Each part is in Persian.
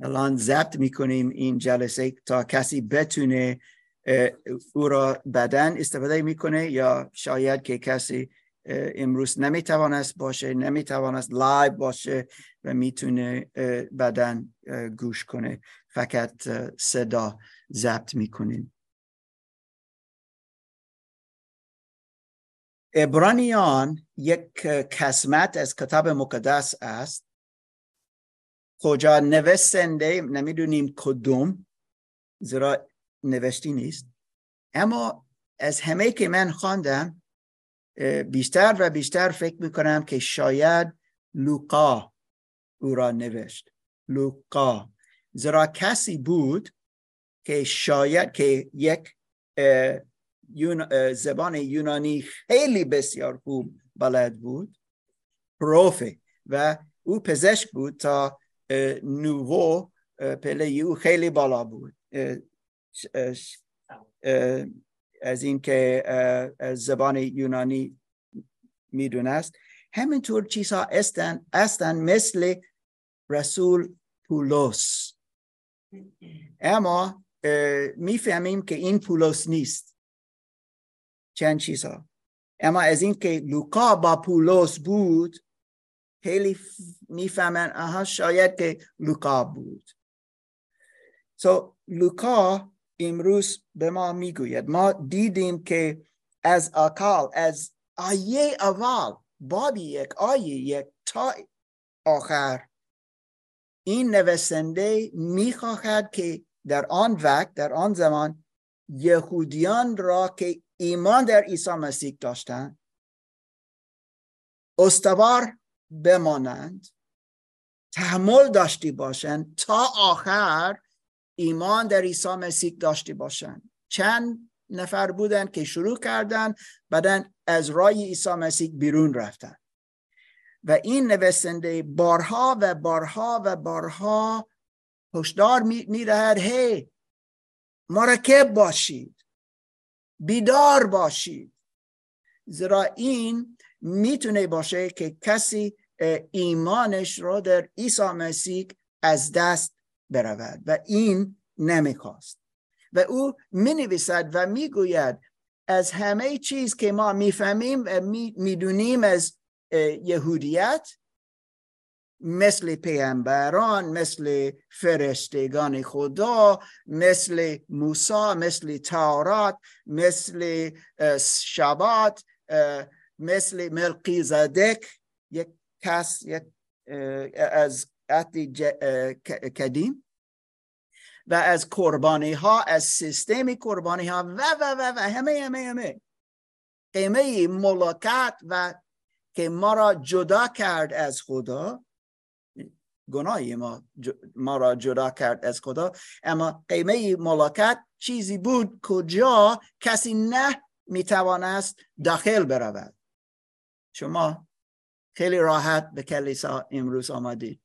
الان ضبط می‌کنیم این جلسه تا کسی بتونه او را بدن استفاده می‌کنه یا شاید که کسی امروز نمی‌توانست باشه نمی‌توانست لایو باشه و می‌تونه بدن گوش کنه. فقط صدا ضبط می‌کنیم. ابرانیان یک قسمت از کتاب مقدس است. کجا نوستنده نمی‌دونیم کدوم. زیرا نوشتی نیست. اما از همه که من خواندم بیشتر و بیشتر فکر می‌کنم که شاید لوقا او را نوشت. لوقا. زیرا کسی بود که شاید که یک زبان یونانی خیلی بسیار خوب بلد بود. پروفه. و او پزشک بود تا نوو پله او خیلی بالا بود. از اینکه زبان یونانی می‌دونست. همینطور چیزها استن استن مثل رسول پولس. اما می‌فهمیم که این پولس نیست. چند چیزها. اما از اینکه لوکا با پولس بود خیلی می‌فهمن. آها شاید که لوکا بود. So, لوکا امروز به ما می‌گوید. ما دیدیم که از اکال از آیه اول بابی یک آیه یک تا آخر این نویسنده می‌خواهد که در آن وقت در آن زمان یهودیان را که ایمان در عیسی مسیح داشتند استوار بمانند. تحمل داشتی باشند تا آخر ایمان در عیسی مسیح داشتی باشند چند نفر بودند که شروع کردن بعدا از رای عیسی مسیح بیرون رفتن. و این نویسنده بارها و بارها و بارها هشدار می‌دهد هی مرکب باشید بیدار باشید. زیرا این می‌تونه باشه که کسی ایمانش را در عیسی مسیح از دست برود و این نمی‌خواست. و او می نویسد و می‌گوید از همه چیز که ما می‌فهمیم و می‌دونیم از یهودیت مثل پیامبران مثل فرشتگان خدا مثل موسی مثل تورات مثل شبات مثل ملقی زدک یک کس یک از عهد کدیم و از قربانی ها از سیستم قربانی ها و و و و همه همه همه. قیمه ملاقات و که ما را جدا کرد از خدا. گناهی ما, ما را جدا کرد از خدا. اما قیمه ملاقات چیزی بود کجا؟ کسی نه می‌توانست داخل برود. شما خیلی راحت به کلیسا امروز آمدید.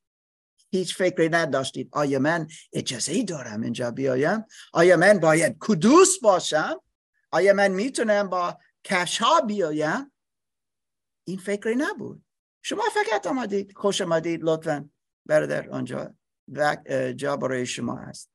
هیچ فکری نداشتید. آیا من اجازه دارم اینجا بیایم؟ آیا من باید کدوس باشم؟ آیا من می‌تونم با کش ها بیایم؟ این فکری نبود. شما فقط آمدید. خوش آمدید لطفا. برادر آنجا جا برای شما هست.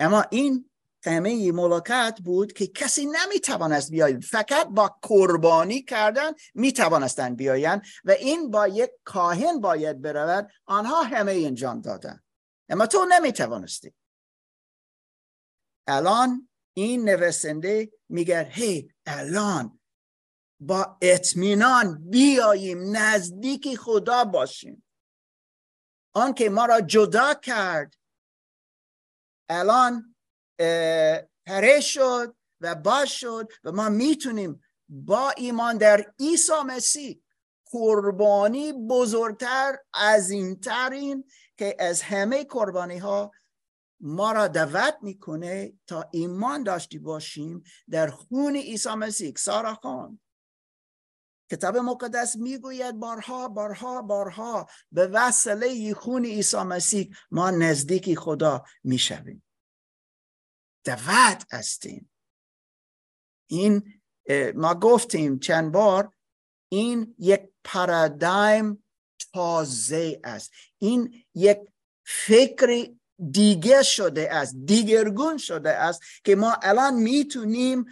اما این قیمه ملاقات بود که کسی نمی‌توانست بیاید. فقط با قربانی کردن می‌توانستند بیایند و این با یک کاهن باید برود. آنها همه انجام دادن. اما تو نمی‌توانستی. الان این نویسنده میگه هی الان با اطمینان بیاییم نزدیک خدا باشیم. آن که ما را جدا کرد. الان پره شد و باش شد و ما می‌تونیم با ایمان در عیسی مسیح قربانی بزرگتر از این ترین که از همه قربانی ها ما را دعوت می‌کنه تا ایمان داشتی باشیم در خون عیسی مسیح. سارا خان کتاب مقدس می‌گوید بارها بارها بارها به وسیله خون عیسی مسیح ما نزدیکی خدا می‌شویم. دعوت هستیم. این ما گفتیم چند بار این یک پارادایم تازه است. این یک فکر دیگه شده است دیگرگون شده است که ما الان می‌تونیم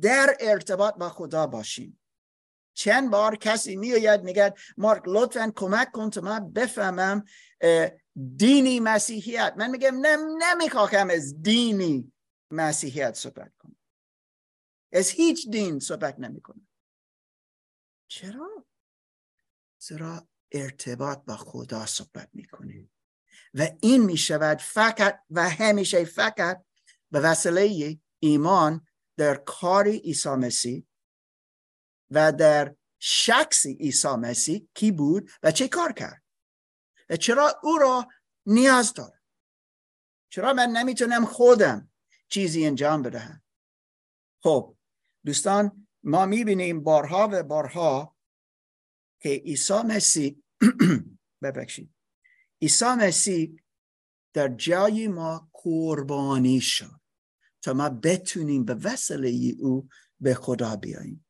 در ارتباط با خدا باشیم. چند بار کسی میآید میگه مارک لطفا کمک کن تا من بفهمم دینی مسیحیت. من میگم نم نمی‌خواهم از دینی مسیحیت صحبت کنم از هیچ دین صحبت نمی‌کنم چرا؟ زیرا ارتباط با خدا صحبت می‌کنیم و این می‌شود فقط و همیشه فقط به وسیله ایمان در کار عیسی مسیح و در شخص عیسی مسیح کی بود و چه کار کرد. و چرا او را نیاز دارم؟ چرا من نمی‌تونم خودم چیزی انجام بدهم خب دوستان ما می‌بینیم بارها و بارها که عیسی مسیح ببخشید. عیسی مسیح در جای ما قربانی شد تا ما بتونیم به وسیله او به خدا بیاییم.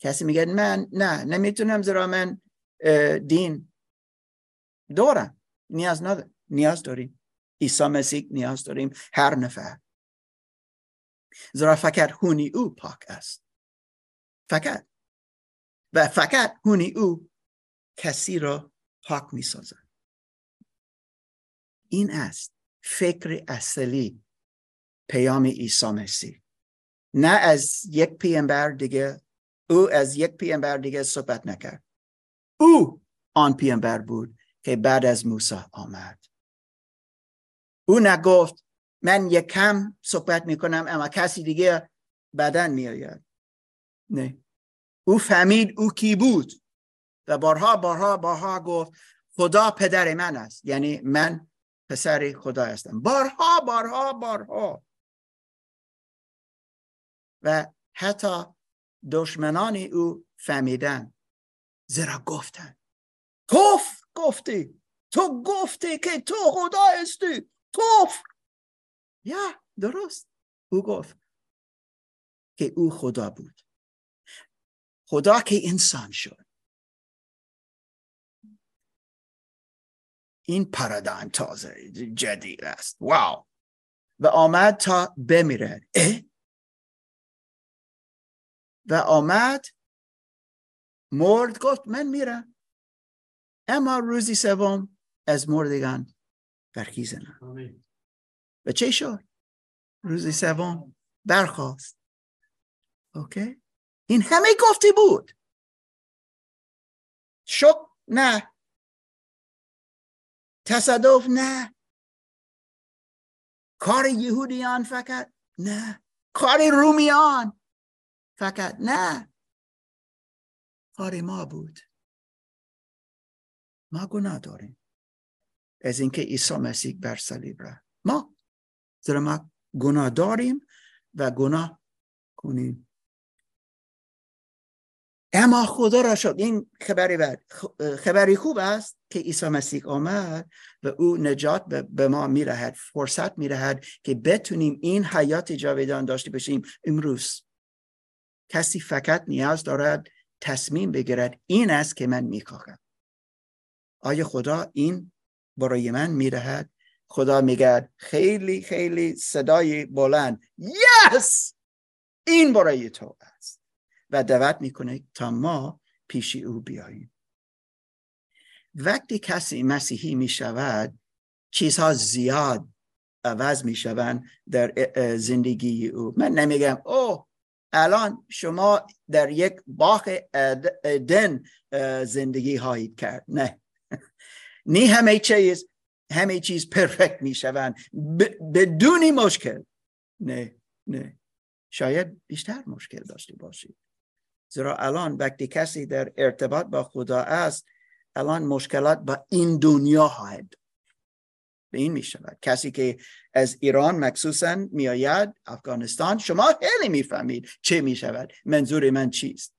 کسی میگه من نه نمی‌تونم زیرا من دین دارم. نیاز ندارم. نیاز داریم. عیسی مسیح نیاز داریم هر نفر. زیرا فقط هونی او پاک است. فقط. و فقط هونی او کسی را پاک می سازد این است فکر اصلی پیام عیسی مسیح. نه از یک پیامبر دیگه او از یک پیامبر دیگه صحبت نکرد. او آن پیامبر بود که بعد از موسی آمد. او نگفت من یک کم صحبت می‌کنم اما کسی دیگه بدن میآید. نه. او فهمید او کی بود. و بارها بارها بارها گفت خدا پدر من است. یعنی من پسر خدا هستم. بارها بارها بارها. و حتی دشمنان او فهمیدن. زیرا گفتن. کف گفتی. تو گفتی که تو خدا هستی. کف یا درست. او گفت که او خدا بود. خدا که انسان شد. این پارادایم تازه جدید است. واو. و آمد تا بمیرد اه؟ و آمد مرد گفت من میرم. اما روزی سوم از مردگان برخیزنم و چه شد؟ روزی سوم برخواست اوکی؟ این همه گفتی بود. شک نه. تصادف نه. کار یهودیان فقط نه. کار رومیان فقط نه. کار ما بود. ما گناه داریم. از اینکه عیسی مسیح بر صلیب رفت. ما زیرا ما گناه داریم و گناه کنیم. اما خدا را شد. این خبری بعد خبری خوب است که عیسی مسیح آمد و او نجات به ما میرهد فرصت میرهد که بتونیم این حیات جاویدان داشته باشیم. امروز کسی فقط نیاز دارد تصمیم بگیرد این است که من می‌خواهم آیا خدا این برای من میرهد. خدا میگه خیلی خیلی صدای بلند. یس! این برای تو است. و دعوت می‌کنه تا ما پیش او بیاییم. وقتی کسی مسیحی می‌شود چیزها زیاد عوض می‌شوند در زندگی او. من نمیگم او الان شما در یک باغ دن زندگی هایید کرد. نه. نی همه چیز همه چیز پرفکت می شوند بدونی مشکل. نه نه. شاید بیشتر مشکل داشته باشید زیرا الان وقتی کسی در ارتباط با خدا است الان مشکلات با این دنیا خواهد. به این می شود کسی که از ایران مخصوصا میآید افغانستان شما خیلی می‌فهمید چه می شود منظور من چیست؟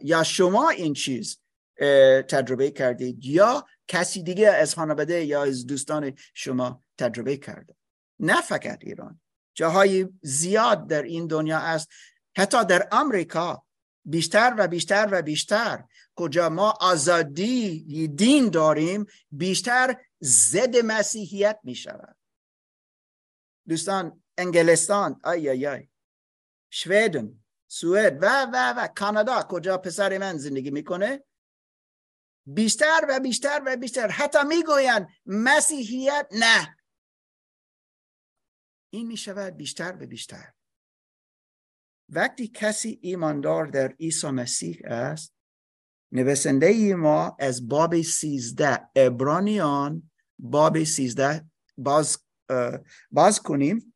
یا شما این چیز تجربه کردید یا کسی دیگه از خانواده یا از دوستان شما تجربه کرده؟ نه فقط ایران. جاهای زیاد در این دنیا است. حتی در امریکا بیشتر و بیشتر و بیشتر. کجا ما آزادی دین داریم بیشتر ضد مسیحیت می شود دوستان انگلستان آی آی آی. شویدن سوئد و و و کانادا. کجا پسر من زندگی می‌کنه؟ بیشتر و بیشتر و بیشتر. حتی می‌گویند مسیحیت نه. این می شود بیشتر و بیشتر. وقتی کسی ایماندار در عیسی مسیح است نویسنده ای ما از باب سیزده ابرانیان باب سیزده باز, باز کنیم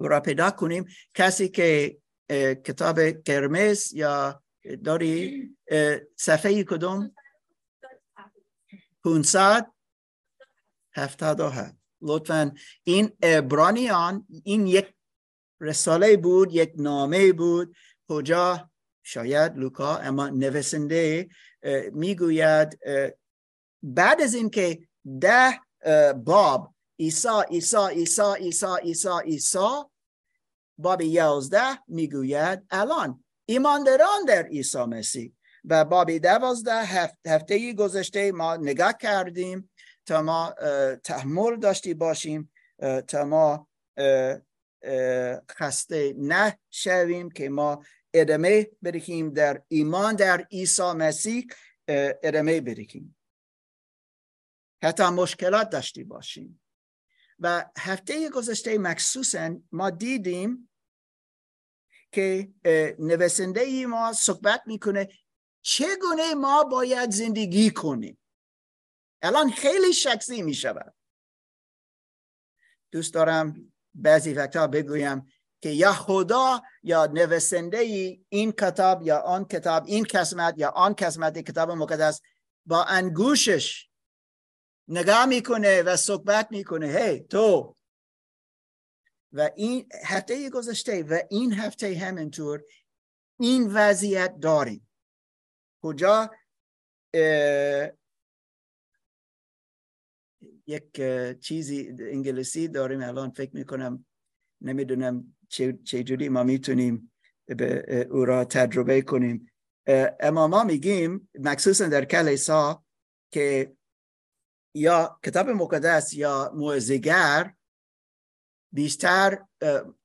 را پیدا کنیم. کسی که کتاب کرمز یا داری صفحه کدوم؟ 500 هفتاد لطفا این ابرانیان این یک رساله بود یک نامه بود. کجا؟ شاید لوکا اما نویسنده می‌گوید بعد از اینکه ده باب ایسا ایسا ایسا ایسا ایسا ایسا باب یازده می‌گوید الان ایمانداران در عیسی مسیح. و باب دوازده هفته گذشته ما نگاه کردیم تا ما تحمل داشتی باشیم تا ما خسته نشویم که ما ادامه برکیم در ایمان در عیسی مسیح ادامه برکیم حتی مشکلات داشتی باشیم. و هفته گذشته مخصوصا ما دیدیم که نویسنده ما صحبت می‌کنه چگونه ما باید زندگی کنیم؟ الان خیلی شخصی می شود دوست دارم بعضی وقتا بگویم که یا خدا یا نویسنده این کتاب یا آن کتاب این قسمت یا آن قسمت کتاب مقدس با انگوشش نگاه می‌کنه و صحبت می‌کنه. هی تو. و این هفته گذشته و این هفته همینطور این وضعیت داریم. کجا؟ یک چیزی انگلیسی داریم الان فکر می‌کنم نمی‌دونم چه ما می‌تونیم به او را تجربه کنیم. اما ما میگیم مخصوصا در کلیسا که یا کتاب مقدس یا موزگر بیشتر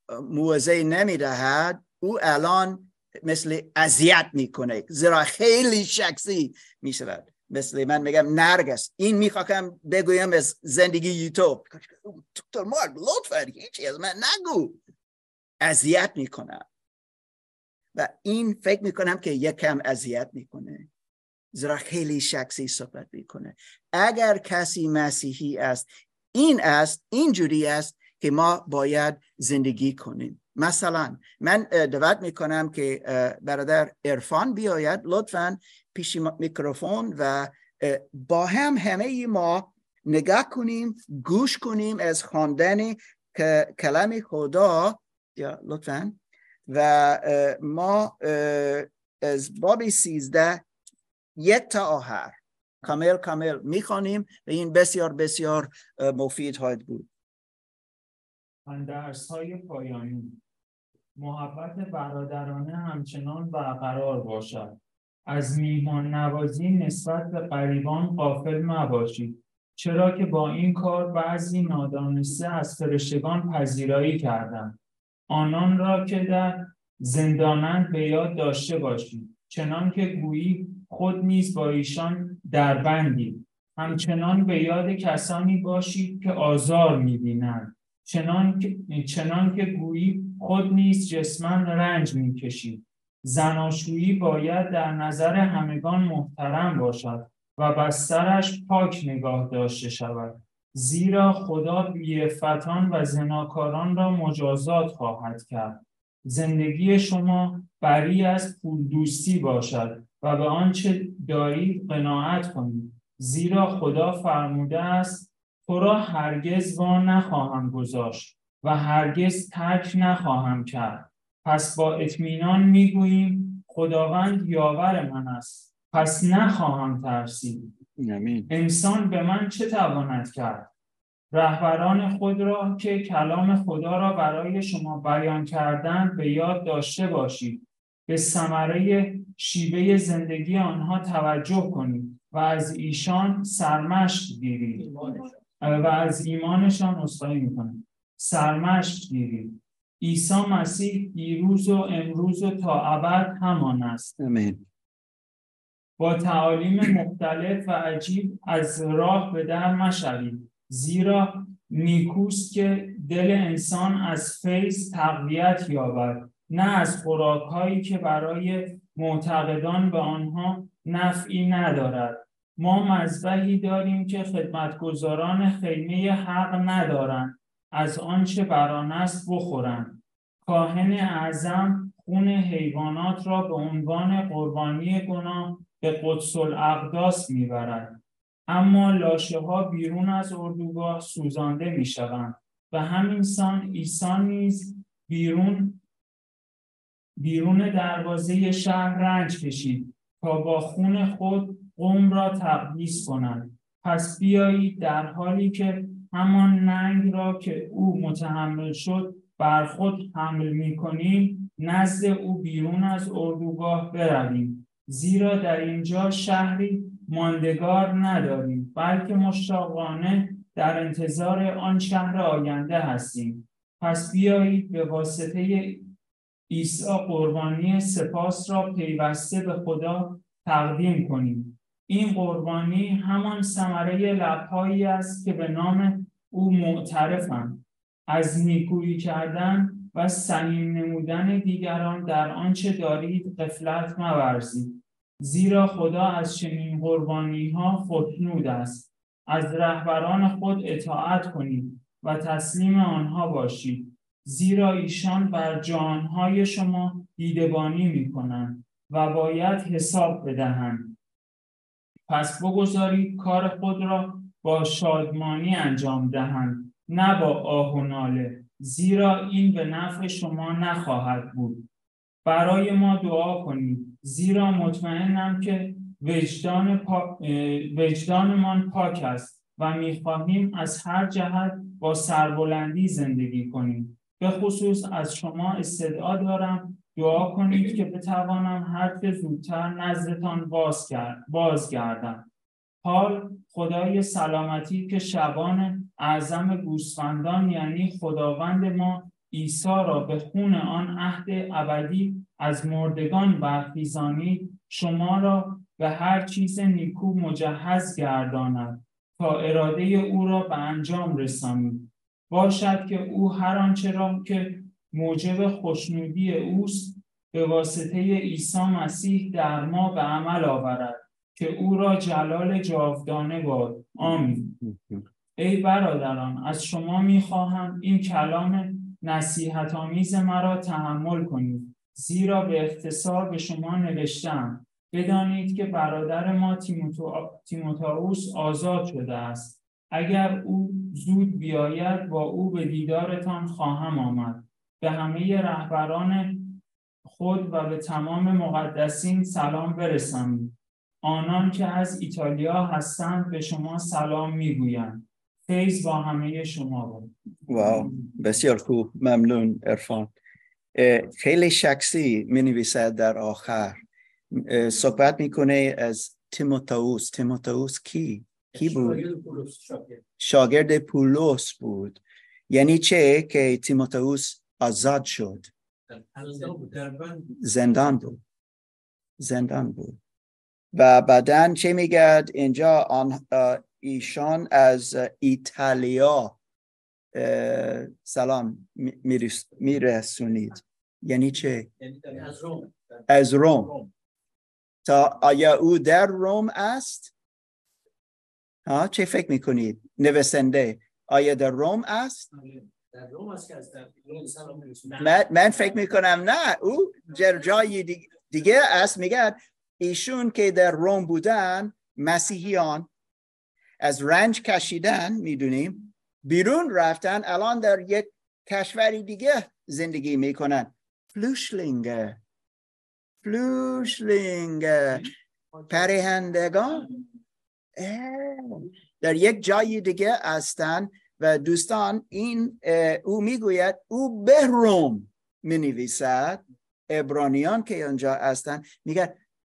موزه نمی‌دهد او الان مثل اذیت می‌کنه زیرا خیلی شخصی می‌شود. مثل من میگم نرگس این می‌خواهم بگویم از زندگی یوتیوب دکتر مارک لطفا هیچی از من نگو. اذیت می‌کنم. و این فکر می‌کنم که یکم اذیت می‌کنه. زیرا خیلی شخصی صحبت می‌کنه. اگر کسی مسیحی است این است اینجوری است که ما باید زندگی کنیم. مثلا من دعوت می‌کنم که برادر ارفان بیاید لطفا پیش میکروفون و با هم همه ما نگاه کنیم گوش کنیم از خواندن کلام خدا. یا لطفا. و ما از باب سیزده یک تا آخر. کامل کامل می‌خوانیم و این بسیار بسیار مفید خواهد بود. درس های پایانی. محبت برادرانه همچنان برقرار باشد. از میهمان نوازی نسبت به قریبان قافل مباشید چرا که با این کار بعضی نادانسته از فرشتگان پذیرایی کردند. آنان را که در زندانند به یاد داشته باشید چنان که گویی خود نیز با ایشان در بندید همچنان به یاد کسانی باشید که آزار می‌بینند. چنان که, چنان که گویی خود نیز جسمن رنج می‌کشید زناشویی باید در نظر همگان محترم باشد و بسترش پاک نگاه داشته شود. زیرا خدا بیفتان و زناکاران را مجازات خواهد کرد. زندگی شما بری از پول دوستی باشد و به آنچه دارید قناعت کنید زیرا خدا فرموده است تو را هرگز وا نخواهم گذاشت و هرگز ترک نخواهم کرد. پس با اطمینان می‌گوییم خداوند یاور من است. پس نخواهم ترسید. انسان به من چه تواند کرد؟ رهبران خود را که کلام خدا را برای شما بیان کردن به یاد داشته باشید. به ثمره شیوه زندگی آنها توجه کنید و از ایشان سرمشق گیرید. و از ایمانشان اصلاحی می‌کنید سرمشق گیرید. عیسی مسیح دیروز و امروز و تا ابد همان است. آمین. با تعالیم مختلف و عجیب از راه به در مشوید. زیرا نیکوست که دل انسان از فیض تقویت یابد نه از خوراکهایی که برای معتقدان به آنها نفعی ندارد. ما مذبحی داریم که خدمتگزاران خیمه حق ندارند از آنچه بر آن است بخورند کاهن اعظم خون حیوانات را به عنوان قربانی گناه به قدس الاقداس می‌برد. اما لاشه ها بیرون از اردوگاه سوزانده می‌شوند و همین سان عیسی نیز بیرون بیرون دروازه شهر رنج کشید تا با خون خود قوم را تقدیس کنند. پس بیایید در حالی که همان ننگ را که او متحمل شد بر خود حمل می کنیم نزد او بیرون از اردوگاه برویم. زیرا در اینجا شهری ماندگار نداریم بلکه مشتاقانه در انتظار آن شهر آینده هستیم. پس بیایید به واسطه عیسی قربانی سپاس را پیوسته به خدا تقدیم کنیم. این قربانی همان ثمره لبهایی است که به نام او معترفند. از نیکویی کردن و سنین نمودن دیگران در آنچه دارید قفلت مورزید زیرا خدا از چنین قربانی ها خودنود است. از رهبران خود اطاعت کنید و تسلیم آنها باشید. زیرا ایشان بر جانهای شما دیدبانی می کنند و باید حساب بدهند. پس بگذارید کار خود را با شادمانی انجام دهند نه با آه و ناله زیرا این به نفع شما نخواهد بود. برای ما دعا کنید زیرا مطمئنم که وجدان پا... وجدانمان پاک است و می‌خواهیم از هر جهت با سربلندی زندگی کنیم. به خصوص از شما استدعا دارم دعا کنید که بتوانم هر زودتر نزدتان باز بازگردم حال خدای سلامتی که شبان اعظم گوسفندان یعنی خداوند ما عیسی را به خون آن عهد ابدی از مردگان برخیزانی شما را به هر چیز نیکو مجهز گرداند تا اراده او را به انجام رسانید. باشد که او هر آنچه را که موجب خوشنودی اوست به واسطه عیسی مسیح در ما به عمل آورد که او را جلال جاودانه باد. آمین. ای برادران از شما می‌خواهم این کلام نصیحت آمیز مرا تحمل کنید. زیرا به اختصار به شما نوشتم. بدانید که برادر ما تیموتائوس آزاد شده است. اگر او زود بیاید با او به دیدارتان خواهم آمد. به همه رهبران خود و به تمام مقدسین سلام برسانید آنان که از ایتالیا هستند به شما سلام می‌گویند فیض با همه شما بود. واو بسیار خوب ممنون ارفان خیلی شخصی می نویسد در آخر. صحبت می‌کنه از تیموتائوس. تیموتائوس کی؟ کی بود؟ شاگرد پولس بود. یعنی چه که تیموتائوس آزاد شد زندان بود زندان بود و بعدا چه میگد اینجا آن ایشان از ایتالیا سلام میرسونید یعنی چه؟ از روم تا آیا او در روم است؟ ها چه فکر می‌کنید؟ نویسنده آیا در روم است؟ من, من فکر می‌کنم نه. او جای دیگه است. میگه ایشون که در روم بودن مسیحیان از رنج کشیدن می‌دونیم بیرون رفتن الان در یک کشوری دیگه زندگی می‌کنن. فلوشلینگ فلوشلینگ پرهندگان. در یک جای دیگه هستن. و دوستان این او می‌گوید او به روم می ابرانیان که اونجا هستن میگن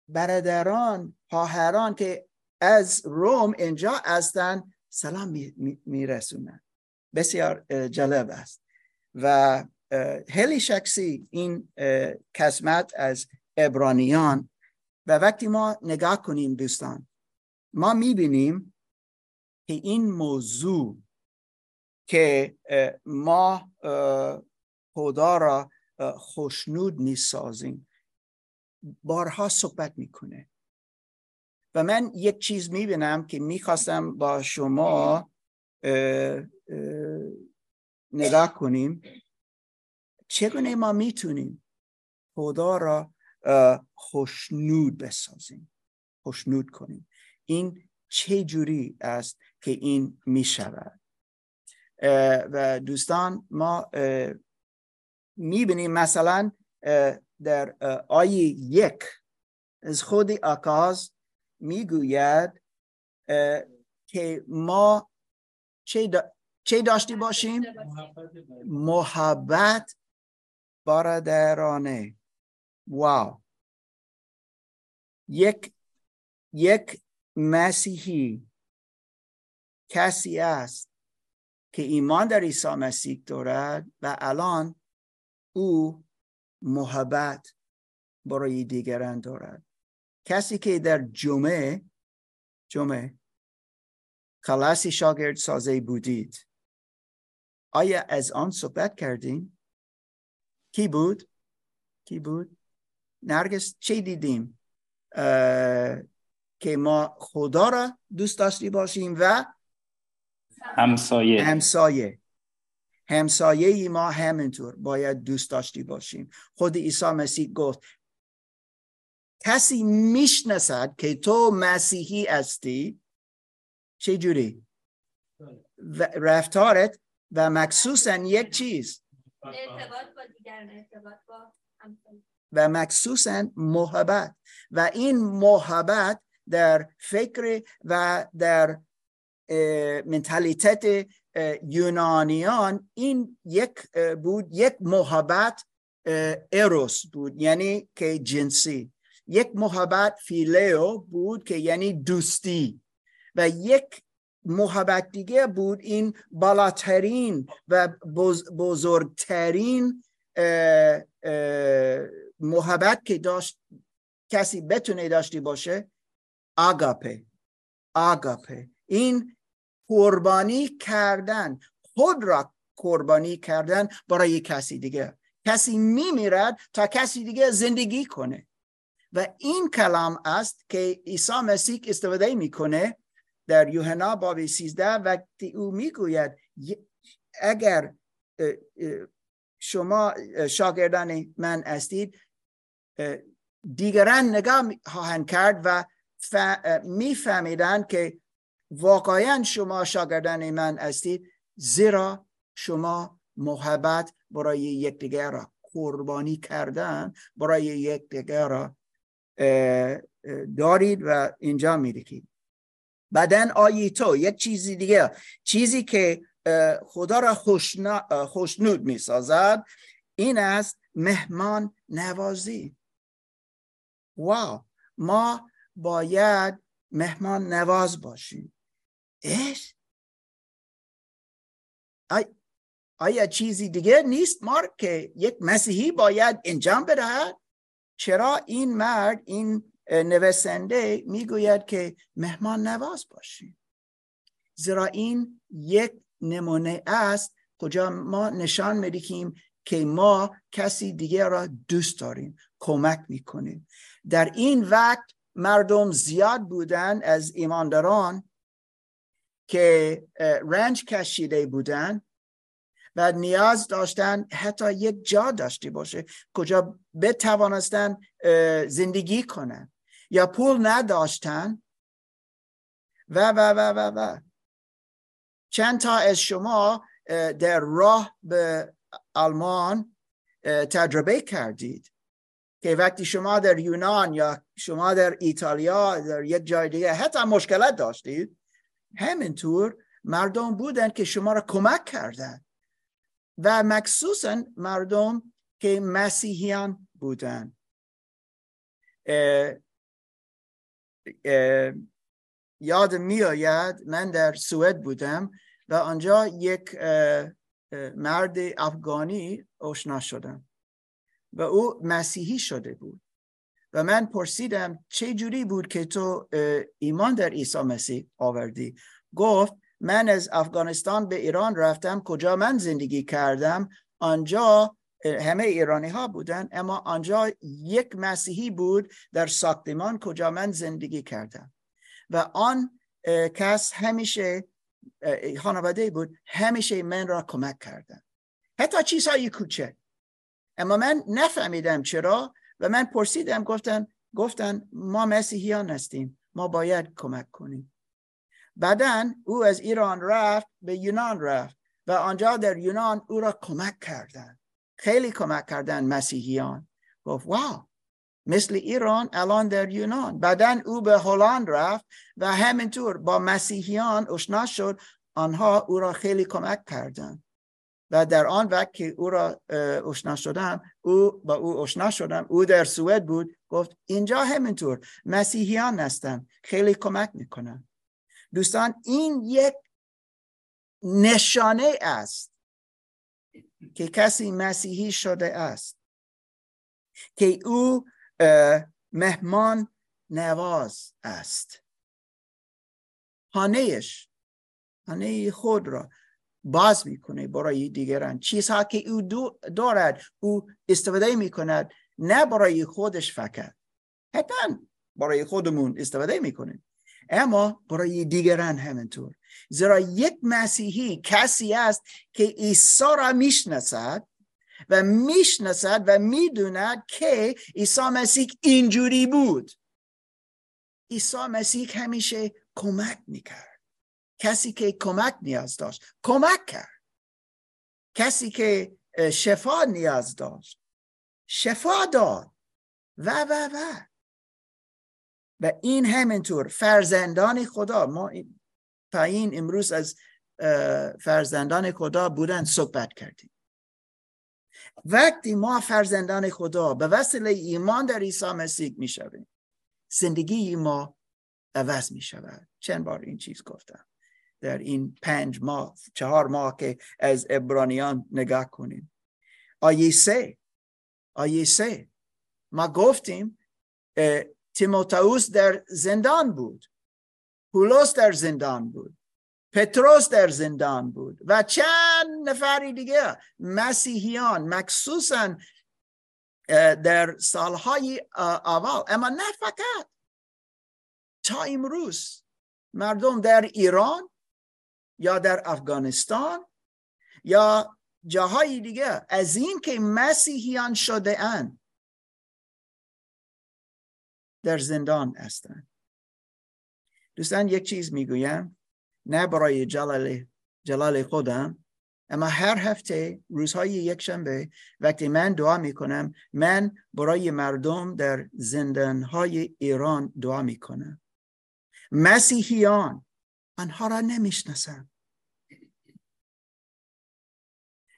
برادران خواهران که از روم اینجا هستن سلام میرسونن. بسیار جالب است. و خیلی شخصی این قسمت از ابرانیان. و وقتی ما نگاه کنیم دوستان ما می‌بینیم که این موضوع که ما خدا را خوشنود می‌سازیم. بارها صحبت می‌کنه. و من یک چیز می‌بینم که می‌خواستم با شما نگاه کنیم. چگونه ما می‌تونیم خدا را خوشنود بسازیم خوشنود کنیم؟ این چه جوری است که این می‌شود؟ و دوستان ما می‌بینیم مثلا در آیه یک از خود آکاز می‌گوید که ما چه, چه داشتی باشیم؟ محبت برادرانه واو یک یک مسیحی کسی است که ایمان در عیسی مسیح دارد و الان او محبت برای دیگران دارد کسی که در جمعه جمعه کلاسی شاگرد سازه بودید آیا از آن صحبت کردیم؟ کی بود؟ کی بود؟ نرگس چه دیدیم؟ که ما خدا را دوست داشتی باشیم و همسایه. همسایه. همسایه ما همینطور باید دوست داشتی باشیم. خود عیسی مسیح گفت کسی می‌شناسد که تو مسیحی هستی؟ چه جوری رفتارت و مخصوصا یک چیز. و مخصوصا محبت. و این محبت در فکر و در منتالیتت یونانیان این یک بود یک محبت اروس بود یعنی که جنسی. یک محبت فیلیو بود که یعنی دوستی. و یک محبت دیگه بود این بالاترین و بزرگترین محبت که داشت کسی بتونه داشتی باشه آگاپه. آگاپه. این قربانی کردن. خود را قربانی کردن برای کسی دیگه. کسی میمیرد تا کسی دیگه زندگی کنه. و این کلام است که عیسی مسیح استفاده می‌کنه در یوحنا باب 13 وقتی او می‌گوید اگر شما شاگردان من هستید دیگران نگاه خواهند کرد و میفهمیدن که واقعا شما شاگردان من هستید زیرا شما محبت برای یکدیگر را قربانی کردن برای یکدیگر را دارید و اینجا میرکید. بعدن آیه تو یک چیزی دیگه چیزی که خدا را خوشنود می‌سازد این است مهمان نوازی. واو! ما باید مهمان نواز باشیم. اش آیا چیزی دیگه نیست ما که یک مسیحی باید انجام بدهد؟ چرا این مرد این نویسنده می‌گوید که مهمان نواز باشیم؟ زیرا این یک نمونه است. کجا ما نشان می‌دهیم که ما کسی دیگه را دوست داریم کمک می‌کنیم. در این وقت مردم زیاد بودن از ایمانداران. که رنج کشیده بودن و نیاز داشتن حتی یک جا داشته باشه کجا بتوانستن زندگی کنن یا پول نداشتن و و و و و. چند تا از شما در راه به آلمان تجربه کردید که وقتی شما در یونان یا شما در ایتالیا در یک جای دیگه حتی مشکلات داشتید؟ همینطور مردم بودن که شما را کمک کردن. و مخصوصا مردم که مسیحیان بودن. یاد میآید من در سوئد بودم و آنجا یک مرد افغانی آشنا شدم و او مسیحی شده بود. و من پرسیدم چه جوری بود که تو ایمان در عیسی مسیح آوردی؟ گفت من از افغانستان به ایران رفتم کجا من زندگی کردم؟ آنجا همه ایرانی ها بودن اما آنجا یک مسیحی بود در ساختمان کجا من زندگی کردم. و آن کس همیشه خانواده بود همیشه من را کمک کردن. حتی چیزهای کوچک. اما من نفهمیدم چرا و من پرسیدم گفتن گفتن ما مسیحیان هستیم ما باید کمک کنیم. بعدا او از ایران رفت به یونان رفت و آنجا در یونان او را کمک کردن. خیلی کمک کردن مسیحیان. گفت واو! مثل ایران الان در یونان. بعدا او به هلند رفت و همینطور با مسیحیان اشنا شد. آنها او را خیلی کمک کردند و در آن وقت که او را اشنا شدم او با او اشنا شدم او در سوئد بود گفت اینجا همینطور مسیحیان هستن خیلی کمک می‌کنن. دوستان این یک نشانه است که کسی مسیحی شده است که او مهمان نواز است. خانهش خانه خود را باز می‌کنه برای دیگران. چیزها که او دارد او استفاده می‌کند نه برای خودش فقط. حتما برای خودمون استفاده می‌کنه اما برای دیگران همینطور. زیرا یک مسیحی کسی است که عیسی را می‌شناسد و می‌شناسد و می‌دوند که عیسی مسیح اینجوری بود. عیسی مسیح همیشه کمک می‌کرد. کسی که کمک نیاز داشت. کمک کرد. کسی که شفا نیاز داشت. شفا داد. و و و. و این همینطور. فرزندان خدا. ما این امروز از فرزندان خدا بودن صحبت کردیم. وقتی ما فرزندان خدا به وسیله ایمان در عیسی مسیح می شویم زندگی ما عوض می شود چند بار این چیز گفتم. در این پنج ماه چهار ماه که از ابرانیان نگاه کنیم. آیه سه آیه سه. ما گفتیم تیموتائوس در زندان بود. پولس در زندان بود. پتروس در زندان بود. و چند نفری دیگه مسیحیان مخصوصا در سالهای اول. اما نه فقط. تا امروز مردم در ایران یا در افغانستان یا جاهای دیگه از این که مسیحیان شده اند در زندان هستند. دوستان یک چیز می‌گویم. نه برای جلال, جلال خودم اما هر هفته روزهای یک شنبه وقتی من دعا می‌کنم من برای مردم در زندانهای ایران دعا می‌کنم. مسیحیان آنها را نمی‌شناسم.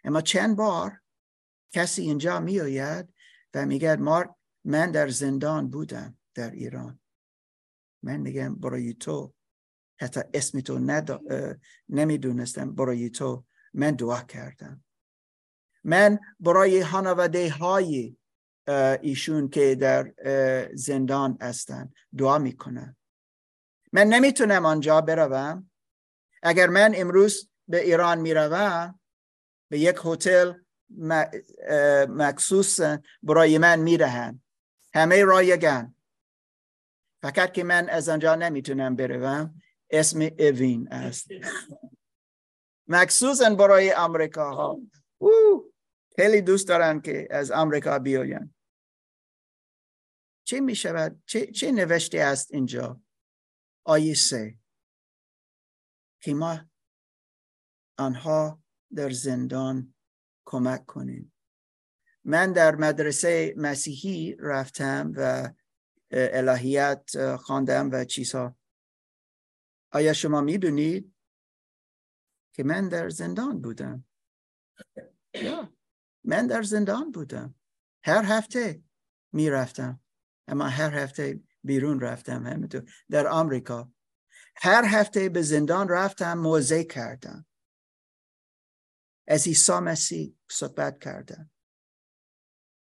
اما چند بار کسی اینجا میآید و میگه مارک من در زندان بودم در ایران. من میگم برای تو حتی اسم تو نمی‌دونستم برای تو من دعا کردم. من برای خانواده های ایشون که در زندان هستند دعا می‌کنم. من نمی‌تونم آنجا بروم. اگر من امروز به ایران می‌روم به یک هتل مخصوص برای من می‌دهند. همه رایگان فقط که من از آنجا نمی‌تونم بروم. اسم اوین است. مخصوصا برای امریکا ها خیلی دوست دارن که از امریکا بیاین چه می شود؟ چه, چه نوشته است اینجا؟ آیه سه که ما آنها در زندان کمک کنیم. من در مدرسه مسیحی رفتم و الهیت خواندم و چیزها. آیا شما می‌دونید که من در زندان بودم؟ من در زندان بودم. هر هفته می‌رفتم اما هر هفته بیرون رفتم همینطور. در آمریکا. هر هفته به زندان رفتم موزه کردم. از عیسی مسیح صحبت کردم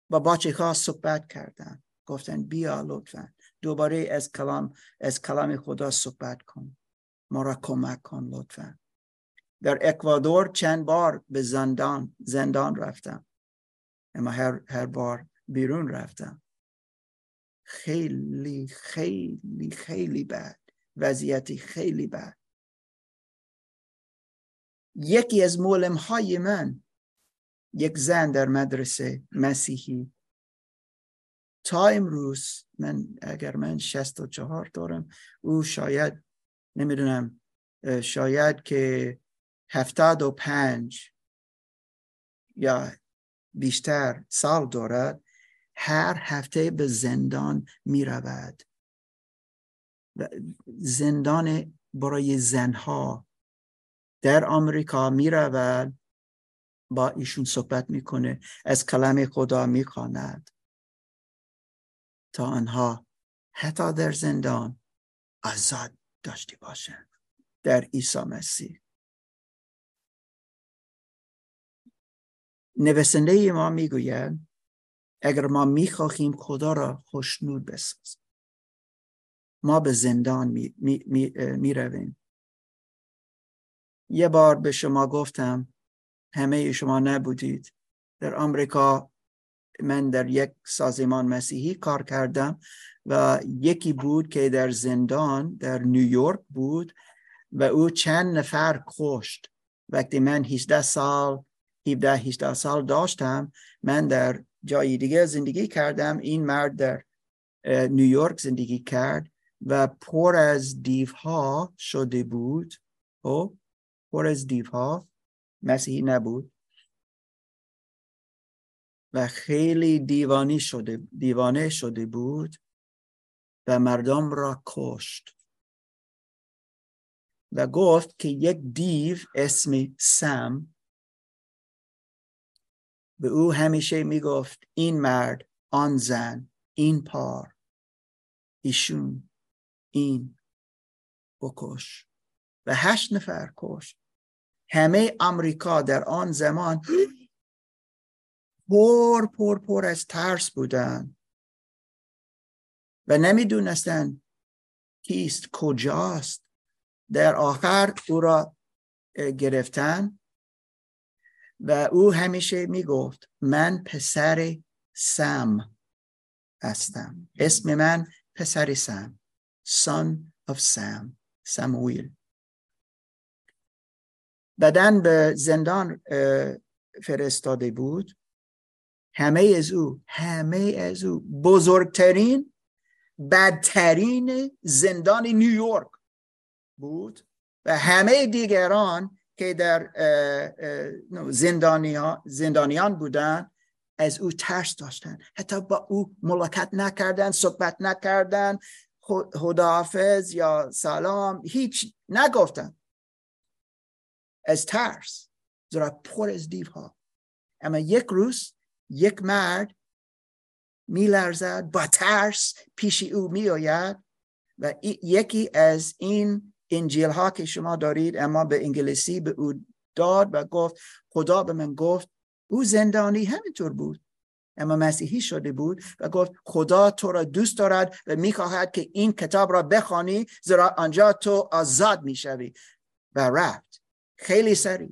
با بچه ها صحبت کردم گفتن بیا لطفا. دوباره از کلام از کلام خدا صحبت کن. ما را کمک کن لطفا. در اکوادور چند بار به زندان زندان رفتم. اما هر, هر بار بیرون رفتم. خیلی خیلی خیلی بد. وضعیتی خیلی بد. یکی از مولم های من یک زن در مدرسه مسیحی. تا امروز من اگر من شست و چهار دارم او شاید نمی‌دونم شاید که هفتاد و پنج یا بیشتر سال دارد. هر هفته به زندان می رود زندان برای زنها در آمریکا می رود با ایشون صحبت می‌کنه از کلام خدا می‌خواند. تا آنها حتی در زندان آزاد داشته باشند. در عیسی مسیح. نویسنده ما می‌گوید اگر ما می‌خواهیم خدا را خوشنود بسازیم. ما به زندان می, می. یه بار به شما گفتم همه شما نبودید. در آمریکا من در یک سازمان مسیحی کار کردم و یکی بود که در زندان در نیویورک بود و او چند نفر کشت. وقتی من 18 سال 17 18 سال داشتم من در جای دیگه زندگی کردم این مرد در نیویورک زندگی کرد و پر از دیوها شده بود او خب؟ پر از دیوها مسیحی نبود و خیلی دیوانی شده دیوانه شده بود و مردم را کشت و گفت که یک دیو اسم سم به او همیشه می‌گفت این مرد آن زن این پار ایشون این بکش. و هشت نفر کشت همه امریکا در آن زمان پر پر پر از ترس بودن و نمی‌دونستن کیست کجاست. در آخر او را گرفتن. و او همیشه می‌گفت من پسر سم هستم. اسم من پسر سم son of سم سمویل بدن به زندان فرستاده بود. همه از او همه از او بزرگترین بدترین زندان نیویورک بود و همه دیگران که در زندانیان بودن از او ترس داشتن. حتی با او ملاقات نکردن صحبت نکردن خداحافظ یا سلام هیچ نگفتن. از ترس زیرا پر از دیوها. اما یک روز یک مرد میلرزد با ترس پیش او میآید و یکی از این انجیل ها که شما دارید اما به انگلیسی به او داد و گفت خدا به من گفت او زندانی همینطور بود. اما مسیحی شده بود و گفت خدا تو را دوست دارد و می‌خواهد که این کتاب را بخوانی زیرا آنجا تو آزاد می‌شوی. و رفت. خیلی سریع.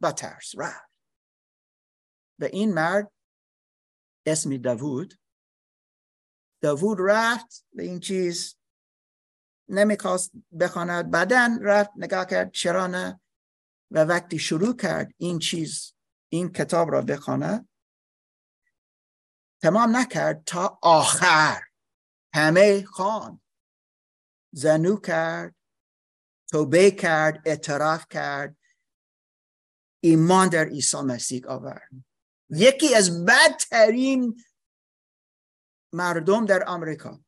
با ترس رفت. و این مرد اسمی داوود. داوود رفت به این چیز نمی‌خواست بخواند. بعدا رفت نگاه کرد چرا نه و وقتی شروع کرد این چیز این کتاب را بخواند تمام نکرد تا آخر. همه خان زنو کرد توبه کرد اعتراف کرد. ایمان در عیسی مسیح آورد. یکی از بدترین مردم در آمریکا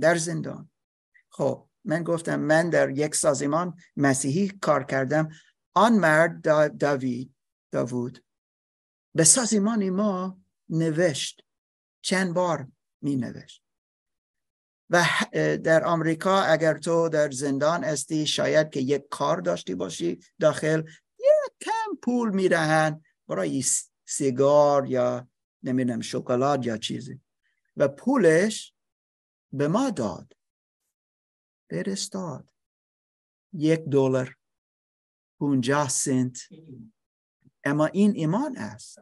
در زندان. خب من گفتم من در یک سازمان مسیحی کار کردم. آن مرد داوید داوود به سازمان ما نوشت. چند بار می نوشت و در آمریکا اگر تو در زندان استی شاید که یک کار داشتی باشی داخل یک کم پول میرهن برای سیگار یا نمی‌دونم شکلات یا چیزی. و پولش به ما داد. فرستاد. یک دلار. پونجاه سنت. اما این ایمان است.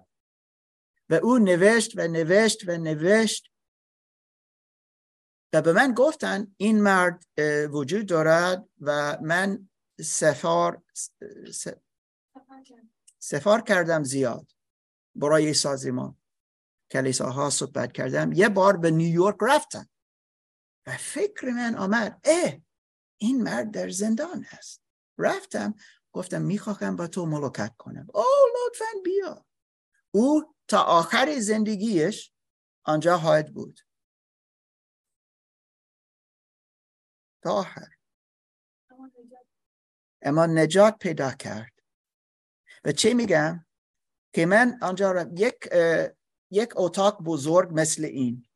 و او نوشت و نوشت و نوشت. و به من گفتن این مرد وجود دارد و من سفار سفار کردم زیاد برای سازمان کلیساها صحبت کردم. یه بار به نیویورک رفتم. و فکر من آمد اه این مرد در زندان است. رفتم گفتم می‌خواهم با تو ملاقات کنم. او لطفا بیا. او تا آخر زندگیش آنجا خواهد بود. تا آخر. اما نجات پیدا کرد. و چه میگم؟ که من آنجا را یک یک اتاق بزرگ مثل این.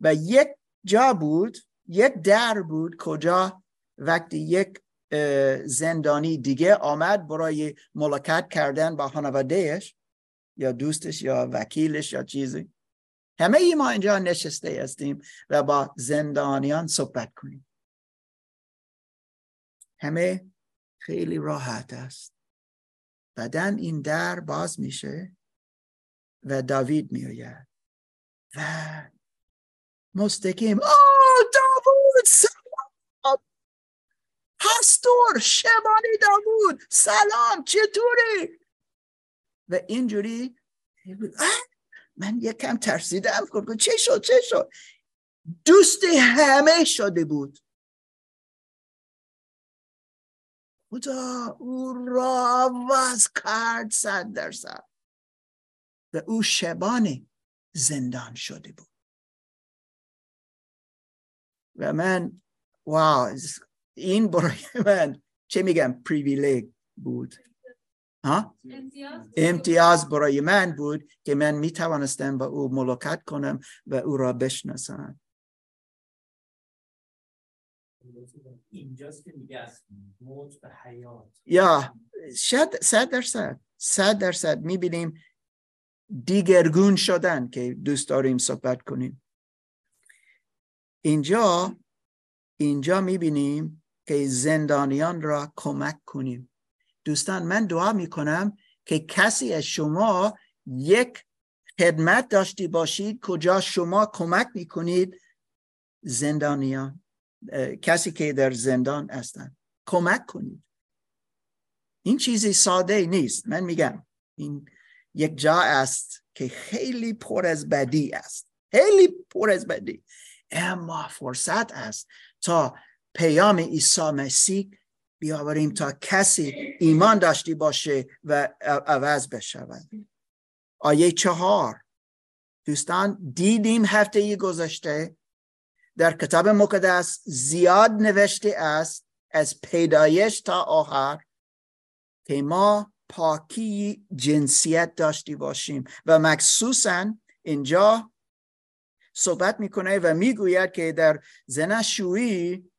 و یک جا بود یک در بود کجا؟ وقتی یک زندانی دیگه آمد برای ملاقات کردن با خانوادهش یا دوستش یا وکیلش یا چیزی. همه ای ما اینجا نشسته هستیم و با زندانیان صحبت کنیم. همه خیلی راحت است. بعدا این در باز میشه و داوید میآید. و مستقیم. آه داوود سلام. پستور شبانی داوود سلام چطوری؟ و اینجوری من یکم ترسیدم چه شد چه شد؟ دوست همه شده بود. خدا او را عوض کرد صد درصد. و او شبان زندان شده بود. و من واو این برای من چه میگم؟ پریویلیگ بود. ها؟ امتیاز برای من بود که من می توانستم با او ملاقات کنم و او را بشناسم. اینجاست که میگه از موت به حیات. یا شد صد درصد صد درصد می‌بینیم دیگرگون شدن که دوست داریم صحبت کنیم. اینجا اینجا می‌بینیم که زندانیان را کمک کنیم. دوستان من دعا می‌کنم که کسی از شما یک خدمت داشتی باشید کجا شما کمک می‌کنید. زندانیان کسی که در زندان هستن کمک کنید. این چیزی ساده نیست. من میگم این یک جا است که خیلی پر از بدی است. خیلی پر از بدی. اما فرصت است تا پیام عیسی مسیح بیاوریم تا کسی ایمان داشتی باشه و عوض بشود. آیه چهار. دوستان دیدیم هفته گذشته در کتاب مقدس زیاد نوشته است از پیدایش تا آخر که ما پاکی جنسیت داشتی باشیم و مخصوصا اینجا صحبت می‌کنه و می‌گوید که در زناشویی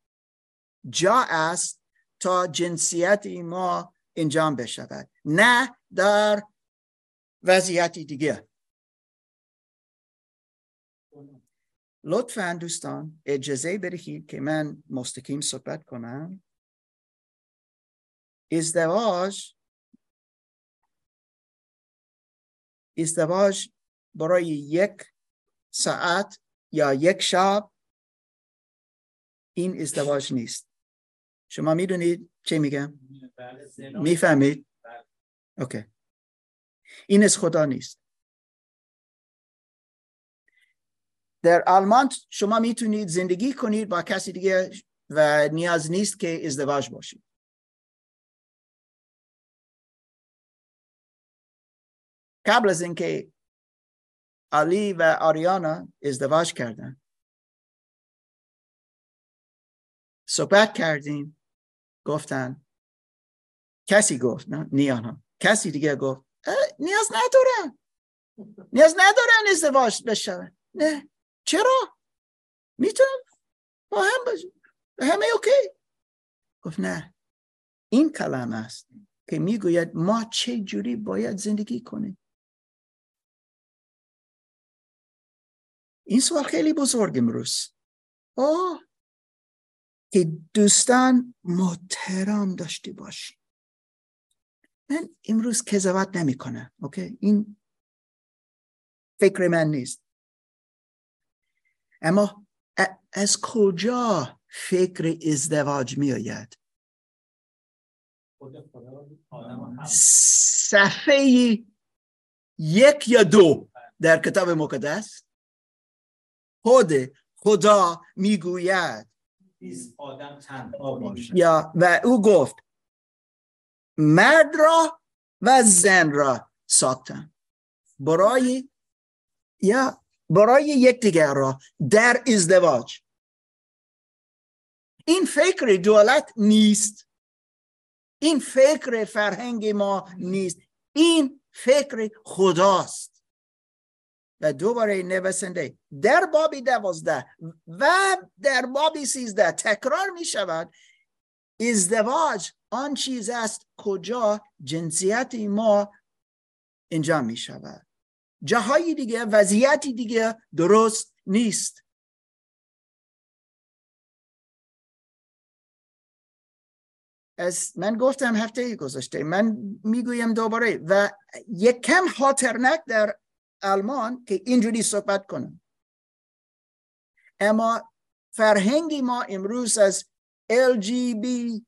جا است تا جنسیت ما انجام بشود نه در وضعیتی دیگه. لطفا دوستان اجازه بدهید که من مستقیم صحبت کنم. ازدواج ازدواج برای یک ساعت یا یک شب این ازدواج نیست. شما می‌دونید چه میگم؟ می‌فهمید؟ اوکی. این از خدا نیست. در آلمان شما می‌تونید زندگی کنید با کسی دیگه و نیاز نیست که ازدواج باشید. قبل از اینکه علی و آریانا ازدواج کردن. صحبت کردیم. گفتن. کسی گفت نه نیانا. کسی دیگه گفت نیاز ندارم نیاز ندارن ازدواج بشن. نه. چرا؟ می‌تونم با هم باشم همه اوکی. گفت نه. این کلام است که می‌گوید ما چه جوری باید زندگی کنیم. این سوال خیلی بزرگ امروز. آه که دوستان محترم داشته باشی من امروز کذبت نمی کنم اوکی؟ این فکر من نیست. اما از کجا فکر ازدواج می آید صفحه یک یا دو در کتاب مقدس؟ خود خدا می‌گوید. آدم تنها یا و او گفت مرد را و زن را ساختم. برای یا برای یکدیگر را در ازدواج. این فکر دولت نیست. این فکر فرهنگ ما نیست. این فکر خداست. و دوباره نویسنده. در بابی دوازده و در بابی سیزده تکرار می شود ازدواج آن چیز است کجا جنسیت ما انجام می شود. جاهای دیگه وضعیتی دیگه درست نیست. از من گفتم هفته گذاشته من می‌گویم دوباره و یک کم خاطرنک در آلمان که اینجوری صحبت کنم. اما فرهنگی ما امروز از LGBTQ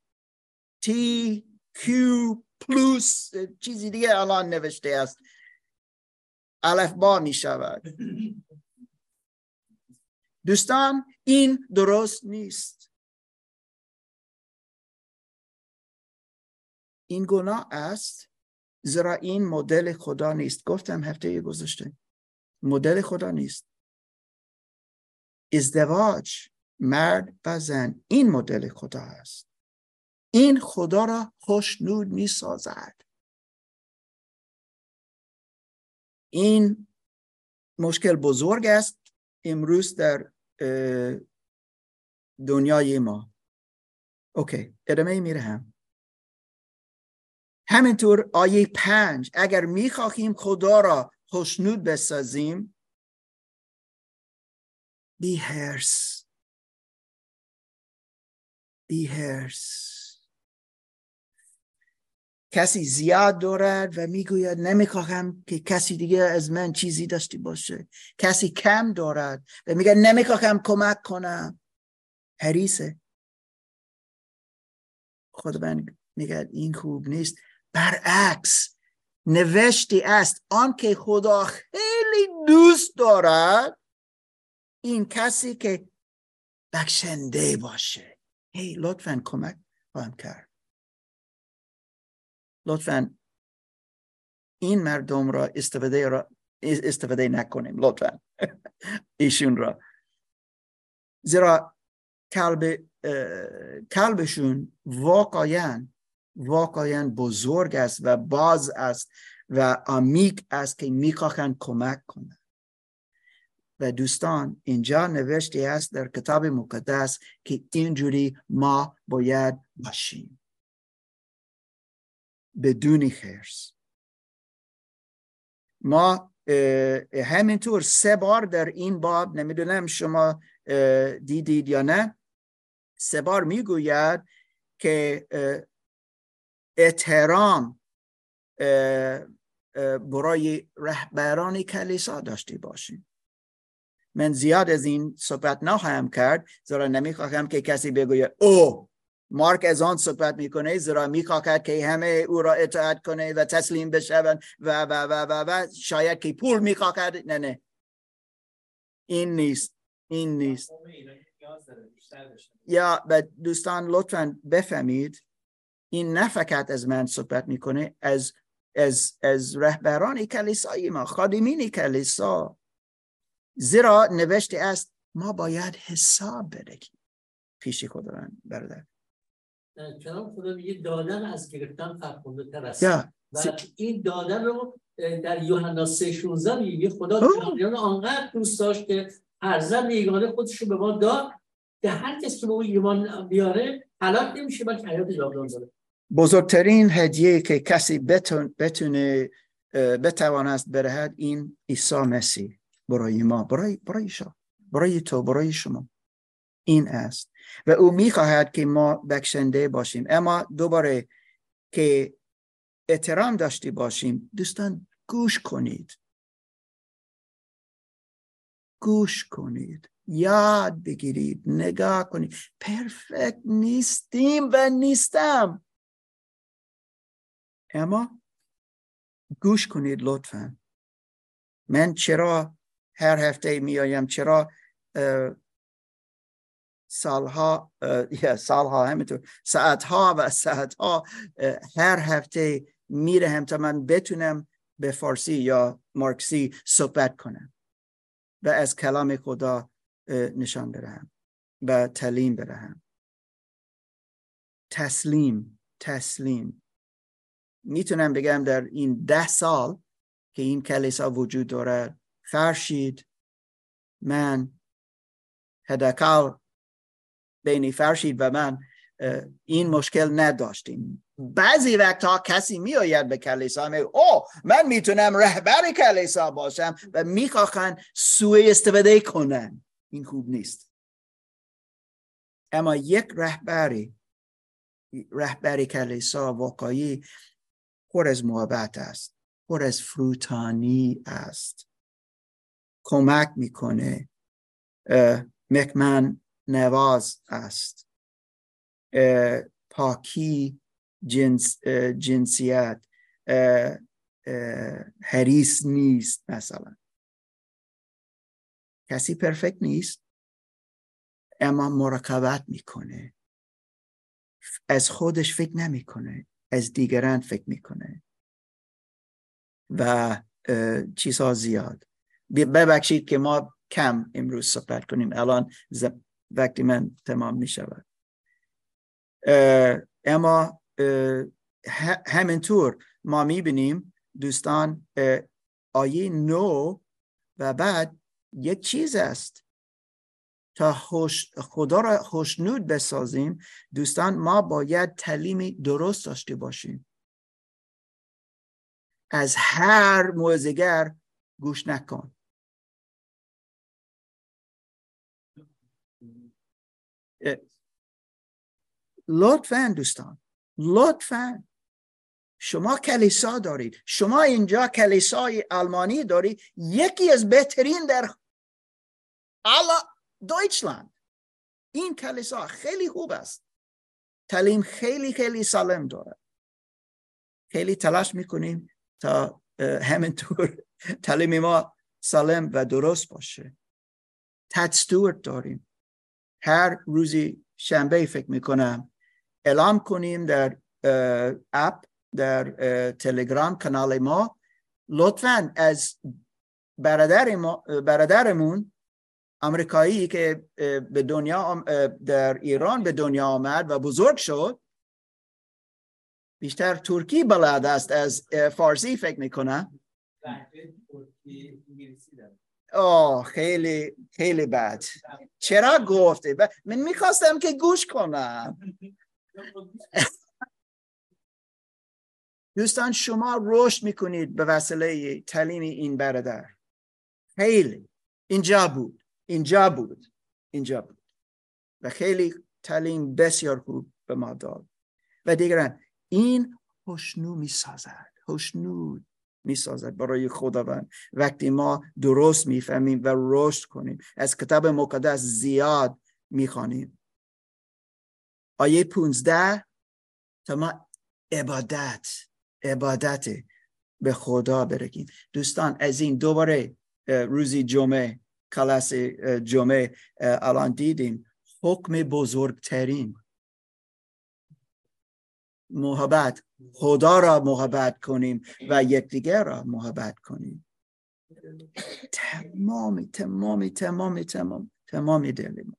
پلوس چیزی دیگه الان نوشته است. الف با می شود. دوستان این درست نیست. این گناه است زیرا این مدل خدا نیست. گفتم هفته گذاشته مدل خدا نیست. ازدواج مرد و زن این مدل خدا است. این خدا را خوشنود می سازد این مشکل بزرگ است امروز در دنیای ما. اوکی ادامه میره هم همینطور آیه پنج اگر می‌خواهیم خدا را خوشنود بسازیم بی هرس بی هرس کسی زیاد دارد و می‌گوید نمی‌خواهم که کسی دیگه از من چیزی داشته باشه. کسی کم دارد و میگه نمی‌خواهم کمک کنم. حریصه. من میگه این خوب نیست. برعکس نوشتی است آنکه خدا خیلی دوست دارد این کسی که بخشنده باشه. هی لطفا کمک خواهم کرد. لطفا این مردم را استفاده را استفاده نکنیم لطفا. ایشون را. زیرا کلب کلبشون واقعا واقعا بزرگ است و باز است و عمیق است که می‌خواهند کمک کنند. و دوستان اینجا نوشته است در کتاب مقدس که اینجوری ما باید باشیم. بدون خرس. ما همینطور سه بار در این باب نمی‌دونم شما دیدید یا نه سه بار می‌گوید که احترام برای رهبران کلیسا داشته باشیم. من زیاد از این صحبت نخواهم کرد زیرا نمی‌خواهم که کسی بگوید او مارک از آن صحبت می‌کنه زیرا می‌خواهد که همه او را اطاعت کنه و تسلیم بشوند و و و و و شاید که پول می‌خواهد. نه نه. این نیست این نیست. یا به دوستان لطفا بفهمید این نه فقط از من صحبت می‌کنه از از از رهبران کلیسای ما خادمین کلیسا. زیرا نوشته است ما باید حساب بدهیم پیش خداوند برادر. کلام خدا میگه دادن از گرفتن فرخنده تر است. یا و این دادن رو در یوحنا 3:16 میگه خدا. جهانیان آنقدر دوست داشت که فرزند یگانه خودش رو به ما داد که هر کس که به او ایمان بیاره هلاک نمیشه بلکه حیات جاودان داره. بزرگترین هدیه که کسی بتون بتونه اه، بتواند بدهد این عیسی مسیح. برای ما برای برای شما. برای تو برای شما. این است. و او می‌خواهد که ما بخشنده باشیم. اما دوباره که احترام داشته باشیم دوستان گوش کنید. گوش کنید. یاد بگیرید. نگاه کنید. پرفکت نیستیم و نیستم. اما گوش کنید لطفا. من چرا هر هفته میایم چرا سالها سالها همینطور ساعتها و ساعتها هر هفته میرهم تا من بتونم به فارسی یا مارکسی صحبت کنم و از کلام خدا نشان بدهم و تعلیم بدهم تسلیم تسلیم. می‌تونم بگم در این ده سال که این کلیسا وجود دارد فرشید من حداقل بین فرشید و من این مشکل نداشتیم. بعضی وقتها کسی میآید به کلیسا میگه او من می‌تونم رهبر کلیسا باشم و می‌خواهند سوء استفاده کنن این خوب نیست. اما یک رهبری رهبری کلیسا واقعی پر از محبت است پر از فروتانی است. کمک می‌کنه. مکمن نواز است. پاکی جنس، جنسیت. حریص نیست مثلا. کسی پرفکت نیست اما مراقبت می‌کنه. از خودش فکر نمی‌کنه. از دیگران فکر می‌کنه. و چیزها زیاد. ببخشید که ما کم امروز صحبت کنیم. الان وقتی من تمام می شود اما همینطور ما می بینیم دوستان آیه نو و بعد یک چیز است. تا خوش خدا را خوشنود بسازیم دوستان ما باید تعلیمی درست داشته باشیم. از هر موزگر گوش نکن. لطفا دوستان لطفا. شما کلیسا دارید. شما اینجا کلیسای آلمانی دارید. یکی از بهترین در دویچلند این کلیسا خیلی خوب است. تعلیم خیلی خیلی سالم داره. خیلی تلاش می‌کنیم تا اه، همینطور تعلیم ما سالم و درست باشه. تدستور داریم. هر روزی شنبه فکر می‌کنم اعلام کنیم در اپ در تلگرام کانال ما. لطفا از برادر ما برادرمون امریکایی که به دنیا در ایران به دنیا آمد و بزرگ شد. بیشتر ترکی بلد است از فارسی فکر داره. آه خیلی خیلی بد. چرا گفته ب- من می‌خواستم که گوش کنم. دوستان شما رشد می‌کنید به وسیله تعلیم این برادر. خیلی. اینجا بود. اینجا بود. اینجا بود. و خیلی تعلیم بسیار خوب به ما داد. و دیگران این خوشنو می‌سازد خوشنود می‌سازد برای خداوند. وقتی ما درست می‌فهمیم و رشد کنیم از کتاب مقدس زیاد می‌خوانیم آیه 15 تا ما عبادت عبادت به خدا برگیم دوستان از این دوباره روزی جمعه کلاس جمعه الان دیدیم. حکم بزرگترین. محبت. خدا را محبت کنیم و یکدیگر را محبت کنیم. تمامی تمامی تمامی تمام تمامی دل ما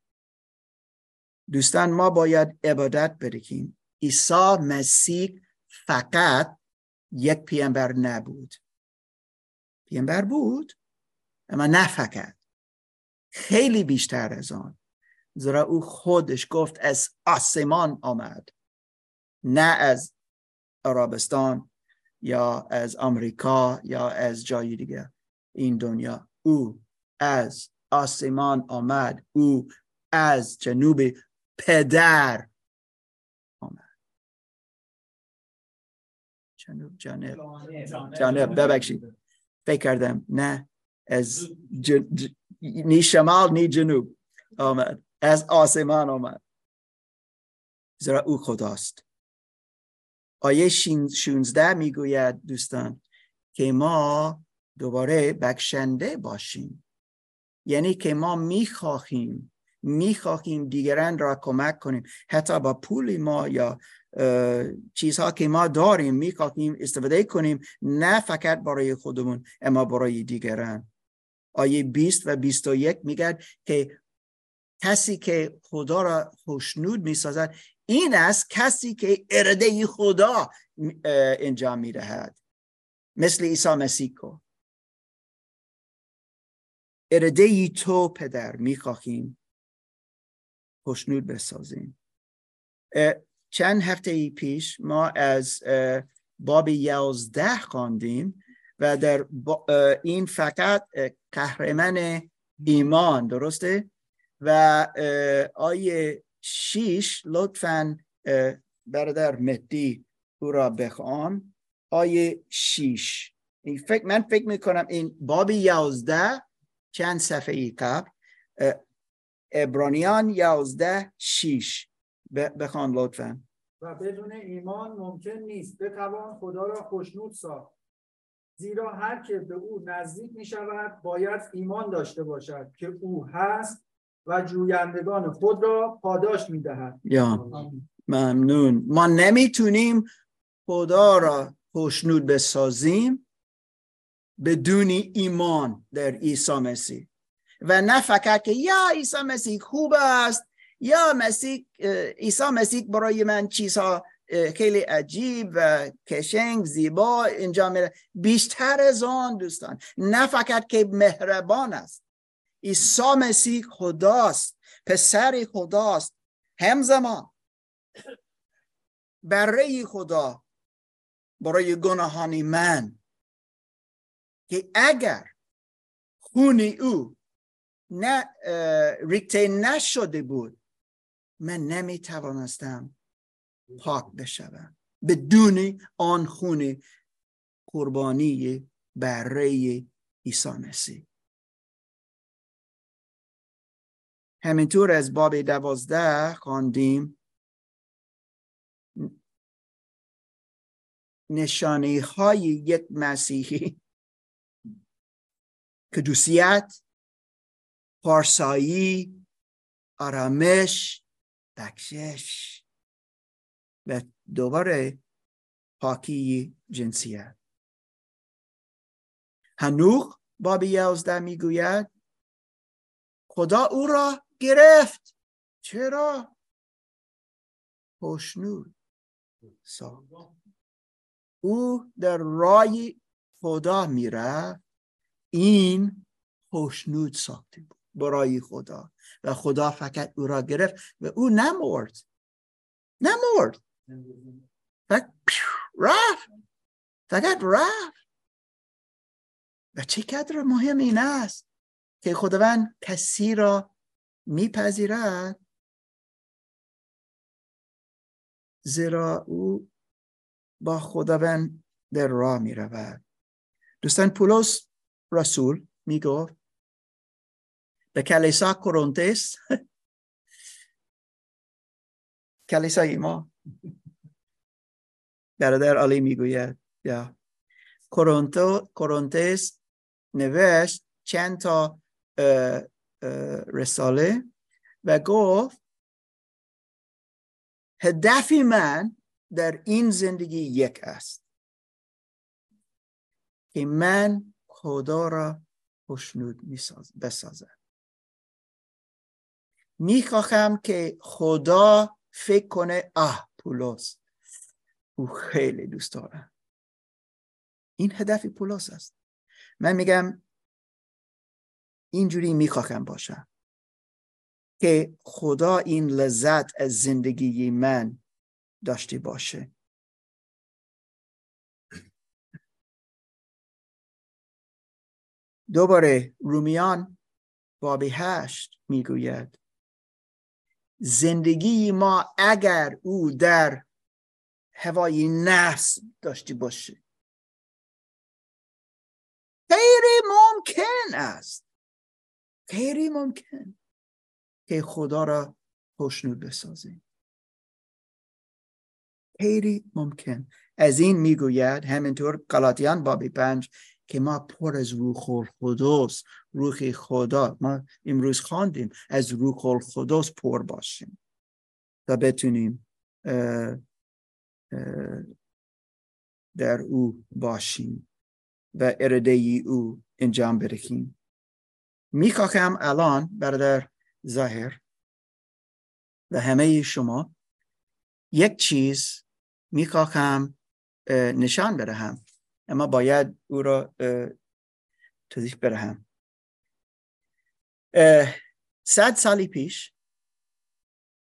دوستان ما باید عبادت برکیم عیسی مسیح فقط یک پیامبر نبود. پیامبر بود اما نه فقط. خیلی بیشتر از آن. زیرا او خودش گفت از آسمان آمد نه از عربستان یا از آمریکا یا از جای دیگه این دنیا او از آسمان آمد او از جنوب پدر آمد. جنوب جانب. جانب. ببخشید. فکر کردم نه از نی شمال نی جنوب آمد از آسمان آمد زیرا او خداست آیه 16 می‌گوید دوستان که ما دوباره بخشنده باشیم یعنی که ما می‌خواهیم می‌خواهیم دیگران را کمک کنیم حتی با پول ما یا چیزها که ما داریم می‌خواهیم استفاده کنیم نه فقط برای خودمون اما برای دیگران آیه 20 و 21 میگه که کسی که خدا را خوشنود می‌سازد این است کسی که اراده خدا انجام می‌دهد. مثل عیسی مسیح کو اراده تو پدر می‌خواهیم خوشنود بسازیم. چند هفته ای پیش ما از باب یازده خواندیم. و در این فقط قهرمان ایمان درسته؟ و آیه شیش لطفا برادر مهدی او را بخوان. آیه شیش. فکر من فکر می‌کنم این باب یازده چند صفحه ای قبل ابرانیان یازده شیش. بخوان لطفا. و بدون ایمان ممکن نیست. بتوان خدا را خوشنود ساخت. زیرا هر که به او نزدیک می شود باید ایمان داشته باشد که او هست و جویندگان خود را پاداش می دهد یا. ممنون. ما نمی‌تونیم خدا را خوشنود بسازیم بدون ایمان در عیسی مسیح. و نه فقط که یا عیسی مسیح خوب است یا مسیح عیسی مسیح برای من چیزها خیلی عجیب و کشنگ زیبا اینجا میره. بیشتر از آن دوستان نه فقط که مهربان است. عیسی مسیح خداست پسر خداست. همزمان برای خدا برای گناهانی من که اگر خون او نه ریکته نشده بود من نمی توانستم پاک بشوم. بدون آن خون قربانی برای عیسی مسیح. همینطور از باب دوازده خواندیم. نشانی های یک مسیحی. کدوسیت پارسایی آرامش بخشش و دوباره پاکی جنسیت هنوخ باب یازده می‌گوید خدا او را گرفت. چرا؟ خوشنود او در رای خدا می‌رفت. این خوشنود ساخته بود برای خدا. و خدا فقط او را گرفت و او نمرد. نمرد. فقط رفت. فقط رفت. و چقدر مهم این است که خداوند کسی را میپذیرد زیرا او با خداوند در راه می رود دوستان پولس رسول می گفت به کلیسا کرونتس کلیسای ما. برادر علی می‌گوید. یا. کرونتو کرونتس نوشت چند تا رساله و گفت هدفی من در این زندگی یک است که من خدا را خوشنود بسازم. می‌خواهم که خدا فکر کنه آه پولس. او خیلی دوست دارم. این هدف پولس است. من میگم اینجوری می‌خواهم باشم که خدا این لذت از زندگی من داشته باشه. دوباره رومیان باب هشت می‌گوید زندگی ما اگر او در هوای نفس داشته باشه غیر ممکن است. غیر ممکن که خدا را خوشنود بسازیم. غیر ممکن. از این می‌گوید همینطور قلاتیان بابی پنج که ما پر از روح القدس روح خدا ما امروز خواندیم از روح القدس پر باشیم تا بتونیم در او باشیم و اراده او انجام بدهیم می‌خواهم الان برادر ظاهر و همه شما یک چیز می‌خواهم نشان بدهم اما باید او را توضیح بدهم صد سالی پیش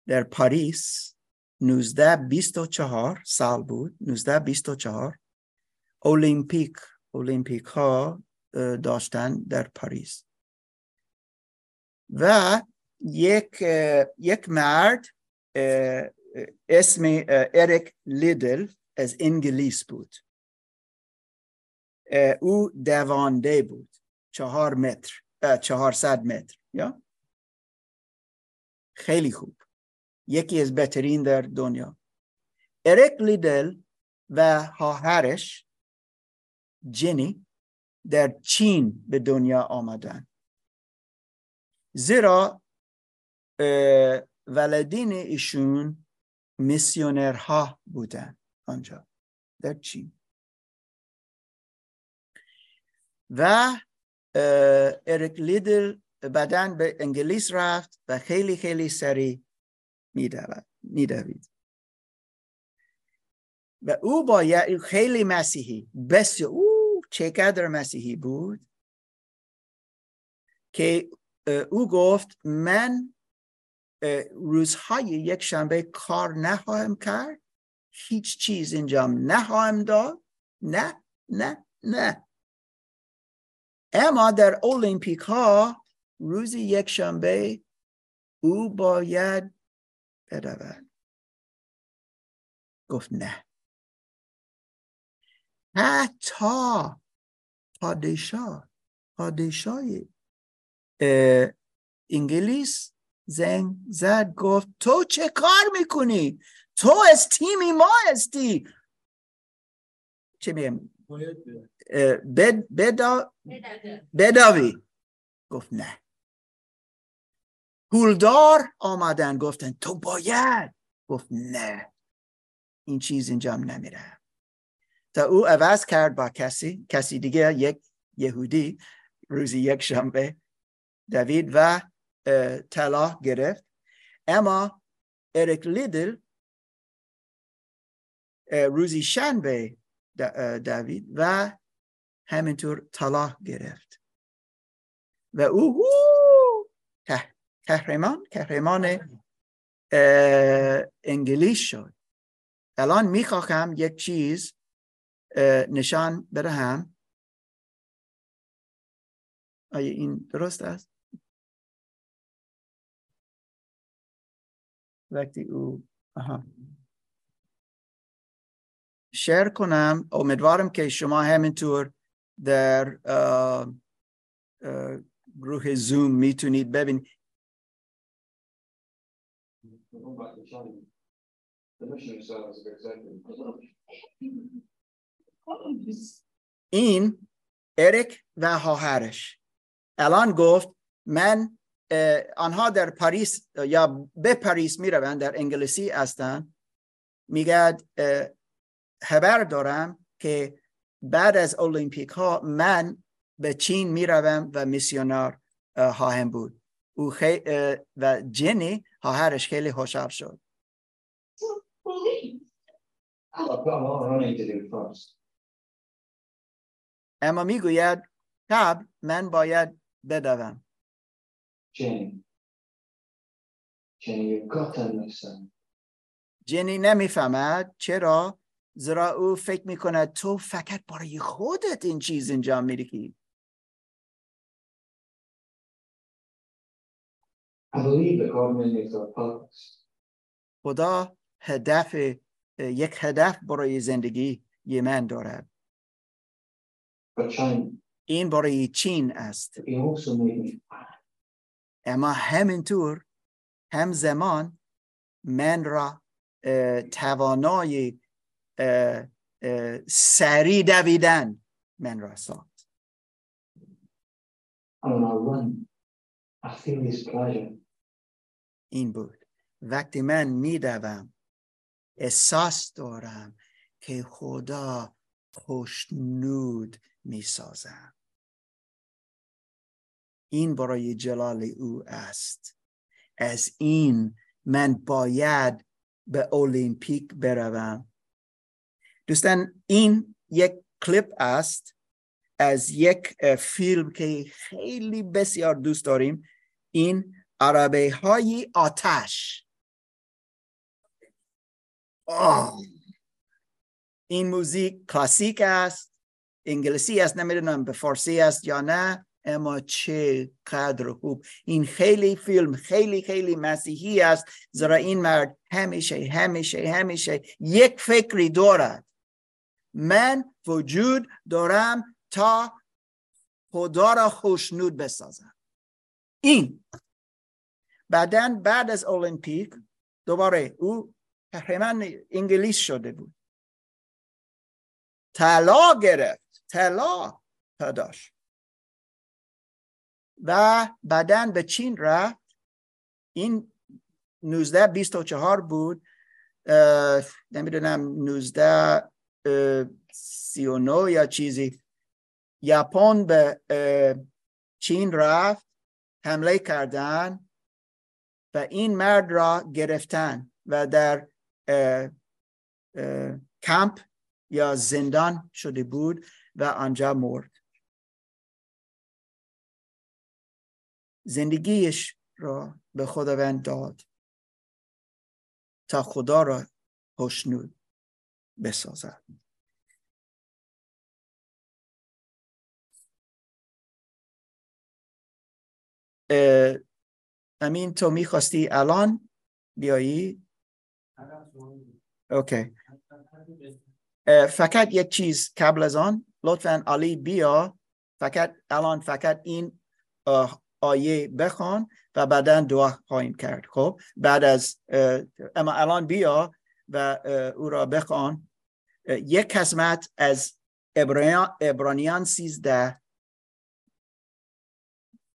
در پاریس 1924 سال بود. 1924 اولیمپیک اولیمپیک ها داشتن در پاریس. و یک یک مرد اسم اریک لیدل از انگلیس بود. او دوانده بود. چهار متر چهارصد متر یا؟ خیلی خوب. یکی از بهترین در دنیا. اریک لیدل و خواهرش جنی در چین به دنیا آمدن. زیرا ولدین ایشون میسیونرها بودن آنجا در چین. و اریک لیدل بعدا به انگلیس رفت و خیلی خیلی سریع میدوید. و او باید خیلی مسیحی بسیار او چقدر مسیحی بود که او گفت من روزهای یک شنبه کار نخواهم کرد هیچ چیز انجام نخواهم داد نه نه نه. اما در اولیمپیک ها روز یک شنبه او باید برود گفت نه. حتی پادشاه پادشاه انگلیس زنگ زد گفت تو چه کار می‌کنی؟ تو از تیمی ما هستی چه میم بد بدا بداوی. گفت نه. پولدار آمدن گفتن تو باید؟ گفت نه. این چیز انجام نمیره. تا او عوض کرد با کسی کسی دیگه یک یهودی روزی یک شنبه دوید و طلا گرفت. اما اریک لیدل روزی شنبه دوید و همینطور طلا گرفت. و او کهرمان کهرمان انگلیس شد. الان می‌خواهم یک چیز نشان بدهم. آیا این درست است؟ وقتی او آها. شیر کنم. امیدوارم که شما همینطور در گروه زوم می‌تونید ببینید. این اریک و خواهرش الان گفت من آنها در پاریس یا به پاریس می روند در انگلیسی هستند میگد خبر دارم که بعد از المپیک ها من به چین می روم و میسیونار خواهم بود. او. و جنی خواهرش خیلی خوشحال شد. اما می‌گوید قبل من باید بدوم. جنی. نمی‌فهمد. چرا؟ زیرا او فکر می‌کنه تو فقط برای خودت این چیز a purpose. خدا هدف یک هدف برای زندگی یه من دارد. این برای چین است. اما همینطور همزمان من را توانای سریع دویدن من را ساخت. این بود. وقتی من میدوم احساس دارم که خدا خوشنود می‌سازم این برای جلال او است. از این من باید به المپیک بروم. دوستان این یک کلیپ است از یک فیلم که خیلی بسیار دوست داریم. این عربه های آتش. این موزیک کلاسیک است انگلیسی است نمی‌دونم به فارسی است یا نه اما چه قدر خوب این خیلی فیلم خیلی خیلی مسیحی است زیرا این مرد همیشه همیشه همیشه یک فکری دارد من وجود دارم تا خدا را خوشنود بسازم این بعدا بعد از المپیک دوباره او قهرمان انگلیس شده بود. طلا گرفت. طلا داشت و بعدا به چین رفت. این 19 24 بود. نمی‌دونم 19 اه، 39 یا چیزی. ژاپن به چین رفت. حمله کردن. و این مرد را گرفتن. و در کمپ یا زندان شده بود و آنجا مرد. زندگیش را به خداوند داد تا خدا را خوشنود بسازد. امین تو می‌خواستی الان بیایی؟ اوکی فقط یک چیز قبل از آن لطفا علی بیا فقط الان فقط این آیه بخوان و بعدا دعا خواهیم کرد. خب؟ بعد از اما الان بیا و او را بخوان. یک قسمت از عبرانیان سیزده.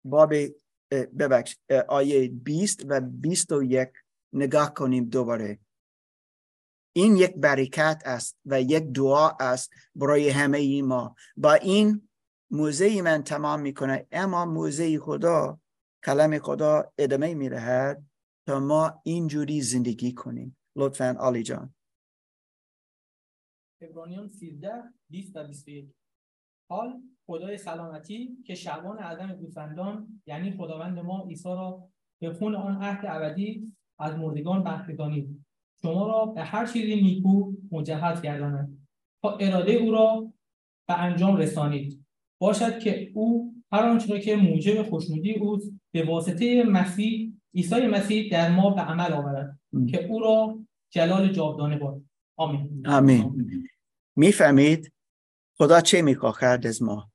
باب ببخش آیه 20 و 21 نگاه کنیم دوباره. این یک برکت است و یک دعا است برای همه ما. با این موزه من تمام می‌کنه. اما موزه خدا کلم خدا ادامه می‌دهد تا ما اینجوری زندگی کنیم. لطفا آلی جان. عبرانیان 13 20 و 21 حال خدای سلامتی که شعبان اعظم گوسفندان یعنی خداوند ما عیسی را به خون آن عهد ابدی از مردگان برخیزانید. شما را به هر چیزی نیکو مجهز گرداند تا اراده او را به انجام رسانید. باشد که او هر آنچه را که موجب خوشنودی اوست به واسطه مسیح عیسی مسیح در ما به عمل آورد که او را جلال جاودانه باد. آمین. آمین. می‌فهمید؟ خدا چه می‌خواهد از ما؟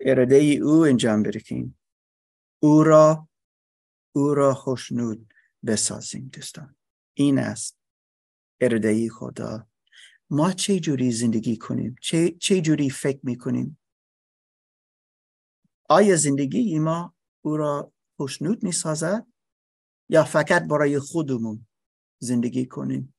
اراده او. انجام بدهیم او را او را خوشنود بسازیم دوستان. این است اراده خدا. ما چه جوری زندگی کنیم؟ چه, چه جوری فکر می‌کنیم؟ آیا زندگی ما او را خوشنود می‌سازد یا فقط برای خودمون زندگی کنیم؟